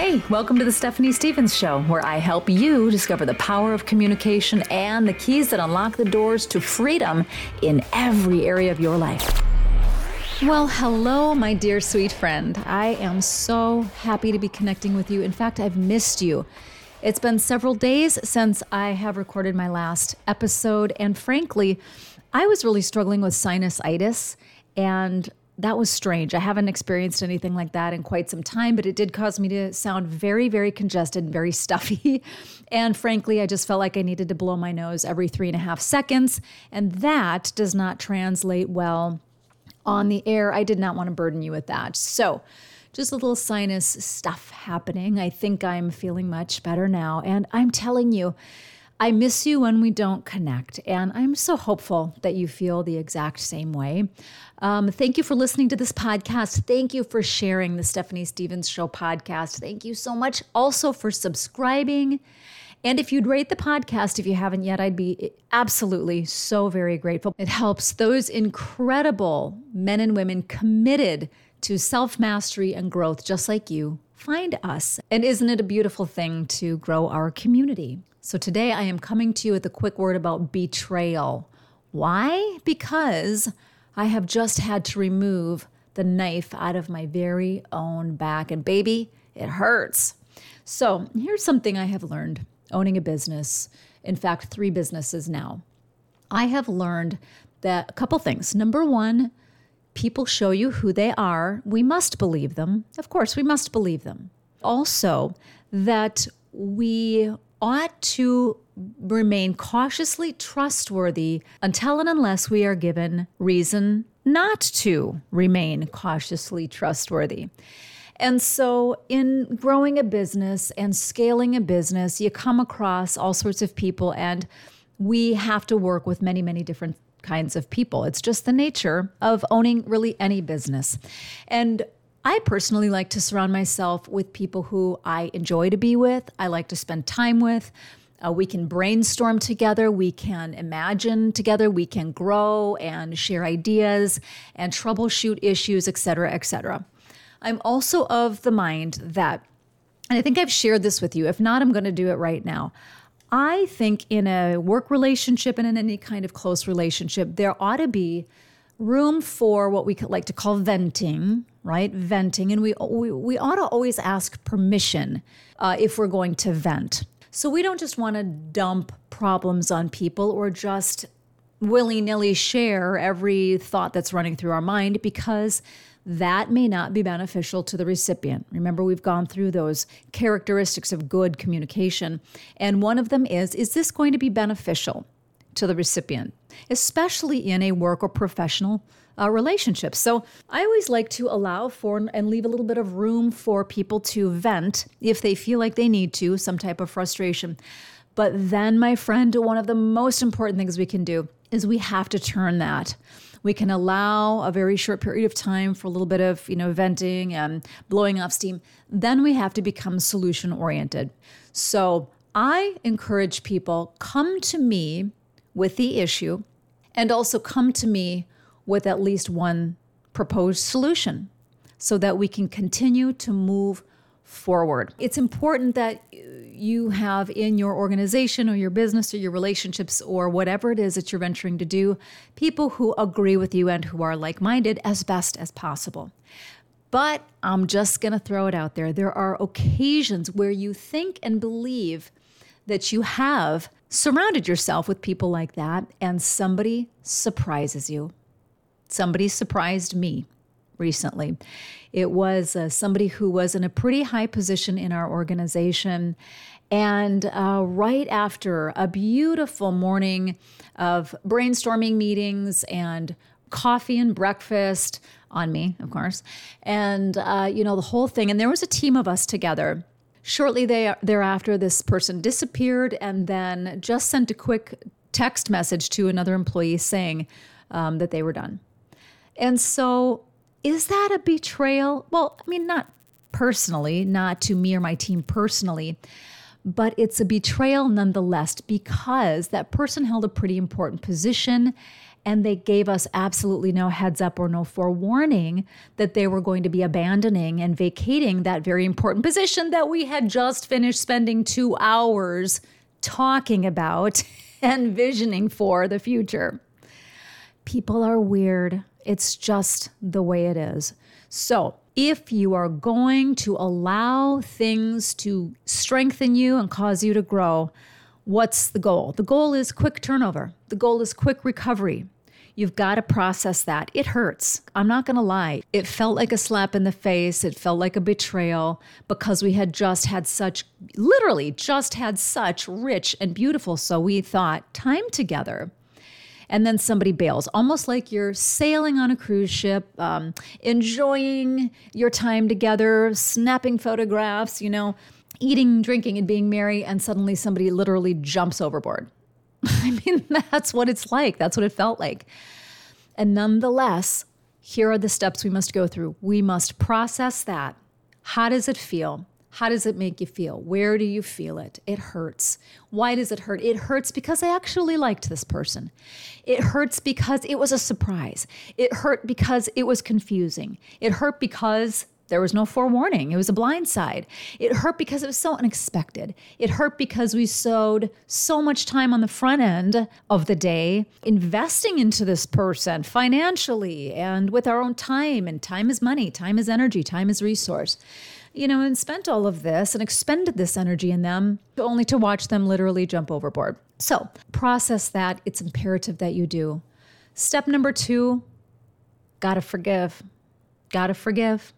Hey, welcome to the Stephanie Stevens Show, where I help you discover the power of communication and the keys that unlock the doors to freedom in every area of your life. Well, hello, my dear sweet friend. I am so happy to be connecting with you. In fact, I've missed you. It's been several days since I have recorded my last episode, and frankly, I was really struggling with sinusitis, and that was strange. I haven't experienced anything like that in quite some time, but it did cause me to sound very, very congested, and very stuffy. and frankly, I just felt like I needed to blow my nose every three and a half seconds. And that does not translate well on the air. I did not want to burden you with that. So, just a little sinus stuff happening. I think I'm feeling much better now. And I'm telling you, I miss you when we don't connect, and I'm so hopeful that you feel the exact same way. Um, thank you for listening to this podcast. Thank you for sharing the Stephanie Stevens Show podcast. Thank you so much also for subscribing. And if you'd rate the podcast, if you haven't yet, I'd be absolutely so very grateful. It helps those incredible men and women committed to self mastery and growth, just like you, find us. And isn't it a beautiful thing to grow our community? So today I am coming to you with a quick word about betrayal. Why? Because I have just had to remove the knife out of my very own back. And baby, it hurts. So here's something I have learned owning a business. In fact, three businesses now. I have learned that a couple things. Number one, people show you who they are. We must believe them. Of course, we must believe them. Also, that we ought to remain cautiously trustworthy until and unless we are given reason not to remain cautiously trustworthy. And so, in growing a business and scaling a business, you come across all sorts of people, and we have to work with many, many different kinds of people. It's just the nature of owning really any business. And I personally like to surround myself with people who I enjoy to be with, I like to spend time with. Uh, we can brainstorm together, we can imagine together, we can grow and share ideas and troubleshoot issues, etc., etc. I'm also of the mind that, and I think I've shared this with you. If not, I'm going to do it right now. I think in a work relationship and in any kind of close relationship, there ought to be room for what we could like to call venting, right? Venting. And we, we, we ought to always ask permission uh, if we're going to vent. So we don't just want to dump problems on people or just willy nilly share every thought that's running through our mind because that may not be beneficial to the recipient. Remember, we've gone through those characteristics of good communication. And one of them is is this going to be beneficial to the recipient, especially in a work or professional uh, relationship? So I always like to allow for and leave a little bit of room for people to vent if they feel like they need to, some type of frustration. But then, my friend, one of the most important things we can do is we have to turn that we can allow a very short period of time for a little bit of, you know, venting and blowing off steam. Then we have to become solution oriented. So I encourage people come to me with the issue and also come to me with at least one proposed solution so that we can continue to move forward. It's important that you have in your organization or your business or your relationships or whatever it is that you're venturing to do, people who agree with you and who are like minded as best as possible. But I'm just going to throw it out there. There are occasions where you think and believe that you have surrounded yourself with people like that, and somebody surprises you. Somebody surprised me recently. It was uh, somebody who was in a pretty high position in our organization. And uh, right after a beautiful morning of brainstorming meetings and coffee and breakfast on me, of course, and uh, you know the whole thing. And there was a team of us together. Shortly thereafter, this person disappeared and then just sent a quick text message to another employee saying um, that they were done. And so is that a betrayal? Well, I mean, not personally, not to me or my team personally, but it's a betrayal nonetheless because that person held a pretty important position And they gave us absolutely no heads up or no forewarning that they were going to be abandoning and vacating that very important position that we had just finished spending two hours talking about and visioning for the future. People are weird. It's just the way it is. So, if you are going to allow things to strengthen you and cause you to grow, what's the goal? The goal is quick turnover, the goal is quick recovery. You've got to process that. It hurts. I'm not going to lie. It felt like a slap in the face. It felt like a betrayal because we had just had such, literally, just had such rich and beautiful, so we thought, time together and then somebody bails, almost like you're sailing on a cruise ship, um, enjoying your time together, snapping photographs, you know, eating, drinking, and being merry, and suddenly somebody literally jumps overboard. I mean, that's what it's like. That's what it felt like. And nonetheless, here are the steps we must go through. We must process that. How does it feel? How does it make you feel? Where do you feel it? It hurts. Why does it hurt? It hurts because I actually liked this person. It hurts because it was a surprise. It hurt because it was confusing. It hurt because there was no forewarning. It was a blind side. It hurt because it was so unexpected. It hurt because we sowed so much time on the front end of the day investing into this person financially and with our own time. And time is money, time is energy, time is resource you know, and spent all of this and expended this energy in them only to watch them literally jump overboard. So process that. It's imperative that you do. Step number two gotta forgive. Gotta forgive.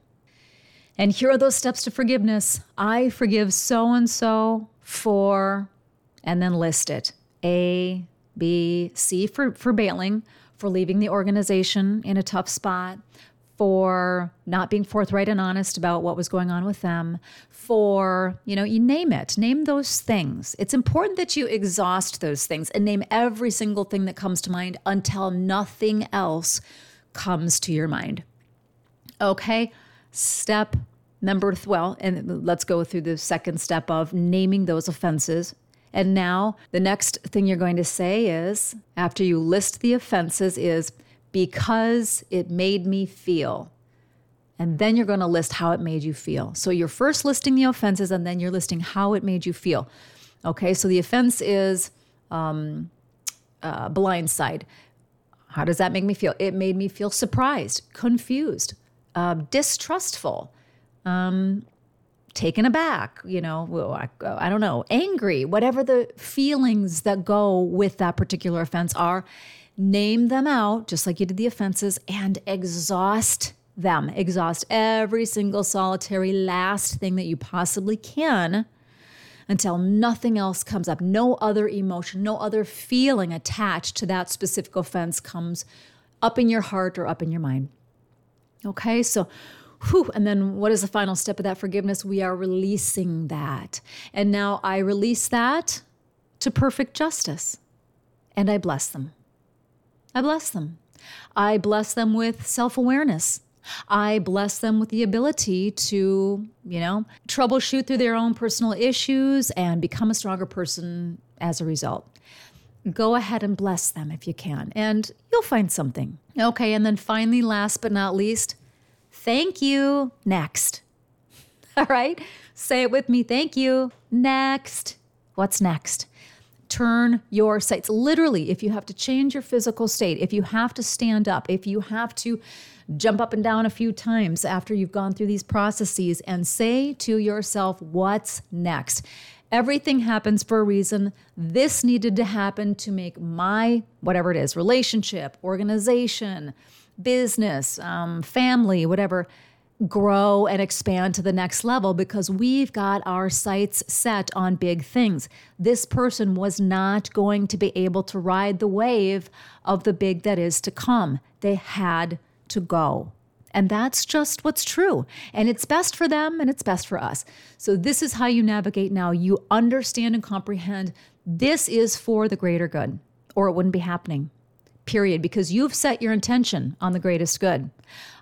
And here are those steps to forgiveness. I forgive so and so for, and then list it A, B, C for, for bailing, for leaving the organization in a tough spot, for not being forthright and honest about what was going on with them, for, you know, you name it, name those things. It's important that you exhaust those things and name every single thing that comes to mind until nothing else comes to your mind. Okay, step number, th- well, and let's go through the second step of naming those offenses. And now the next thing you're going to say is, after you list the offenses, is, because it made me feel. And then you're going to list how it made you feel. So you're first listing the offenses and then you're listing how it made you feel. Okay, so the offense is um, uh, blindside. How does that make me feel? It made me feel surprised, confused, uh, distrustful, um, taken aback, you know, I, I don't know, angry, whatever the feelings that go with that particular offense are name them out, just like you did the offenses, and exhaust them. Exhaust every single solitary last thing that you possibly can until nothing else comes up. No other emotion, no other feeling attached to that specific offense comes up in your heart or up in your mind. Okay, so whew, and then what is the final step of that forgiveness? We are releasing that. And now I release that to perfect justice and I bless them. I bless them. I bless them with self awareness. I bless them with the ability to, you know, troubleshoot through their own personal issues and become a stronger person as a result. Go ahead and bless them if you can, and you'll find something. Okay, and then finally, last but not least, thank you. Next. All right, say it with me. Thank you. Next. What's next? Turn your sights. Literally, if you have to change your physical state, if you have to stand up, if you have to jump up and down a few times after you've gone through these processes and say to yourself, what's next? Everything happens for a reason. This needed to happen to make my, whatever it is, relationship, organization, business, um, family, whatever, grow and expand to the next level because we've got our sights set on big things. This person was not going to be able to ride the wave of the big that is to come. They had to go. And that's just what's true. And it's best for them and it's best for us. So, this is how you navigate now. You understand and comprehend this is for the greater good, or it wouldn't be happening period, because you've set your intention on the greatest good.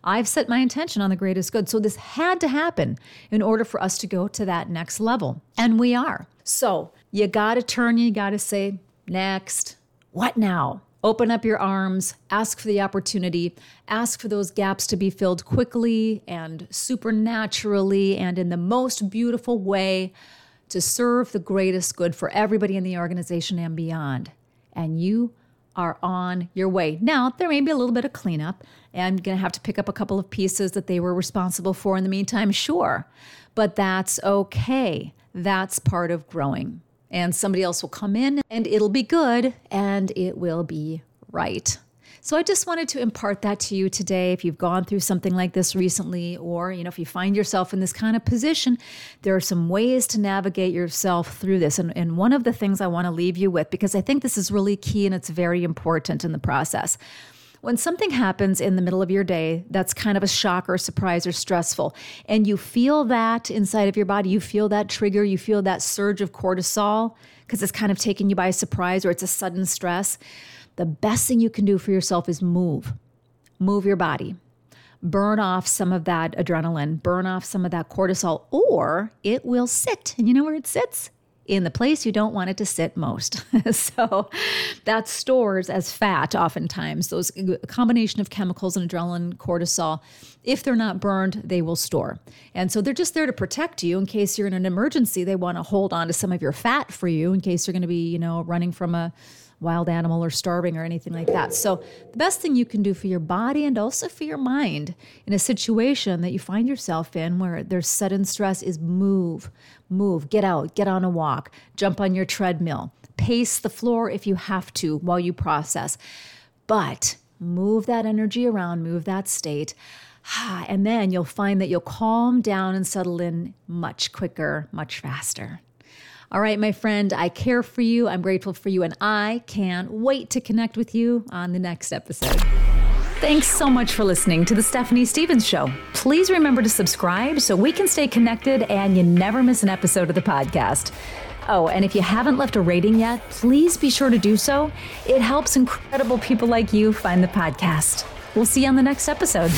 I've set my intention on the greatest good. So this had to happen in order for us to go to that next level. And we are. So you got to turn, you got to say, next. What now? Open up your arms, ask for the opportunity, ask for those gaps to be filled quickly and supernaturally and in the most beautiful way to serve the greatest good for everybody in the organization and beyond. And you are on your way. Now, there may be a little bit of cleanup, and I'm going to have to pick up a couple of pieces that they were responsible for in the meantime, sure, but that's okay. That's part of growing and somebody else will come in and it'll be good and it will be right. So I just wanted to impart that to you today. If you've gone through something like this recently, or you know, if you find yourself in this kind of position, there are some ways to navigate yourself through this. And, and one of the things I want to leave you with, because I think this is really key and it's very important in the process. When something happens in the middle of your day that's kind of a shock or surprise or stressful, and you feel that inside of your body, you feel that trigger, you feel that surge of cortisol because it's kind of taking you by surprise or it's a sudden stress, the best thing you can do for yourself is move. Move your body. Burn off some of that adrenaline, burn off some of that cortisol, or it will sit. And you know where it sits? in the place you don't want it to sit most. so that stores as fat oftentimes, those combination of chemicals and adrenaline, cortisol. If they're not burned, they will store. And so they're just there to protect you in case you're in an emergency. They want to hold on to some of your fat for you in case you're going to be, you know, running from a wild animal or starving or anything like that. So, the best thing you can do for your body and also for your mind in a situation that you find yourself in where there's sudden stress is move, move, get out, get on a walk, jump on your treadmill, pace the floor if you have to while you process. But move that energy around, move that state. And then you'll find that you'll calm down and settle in much quicker, much faster. All right, my friend, I care for you. I'm grateful for you, and I can't wait to connect with you on the next episode. Thanks so much for listening to The Stephanie Stevens Show. Please remember to subscribe so we can stay connected and you never miss an episode of the podcast. Oh, and if you haven't left a rating yet, please be sure to do so. It helps incredible people like you find the podcast. We'll see you on the next episode.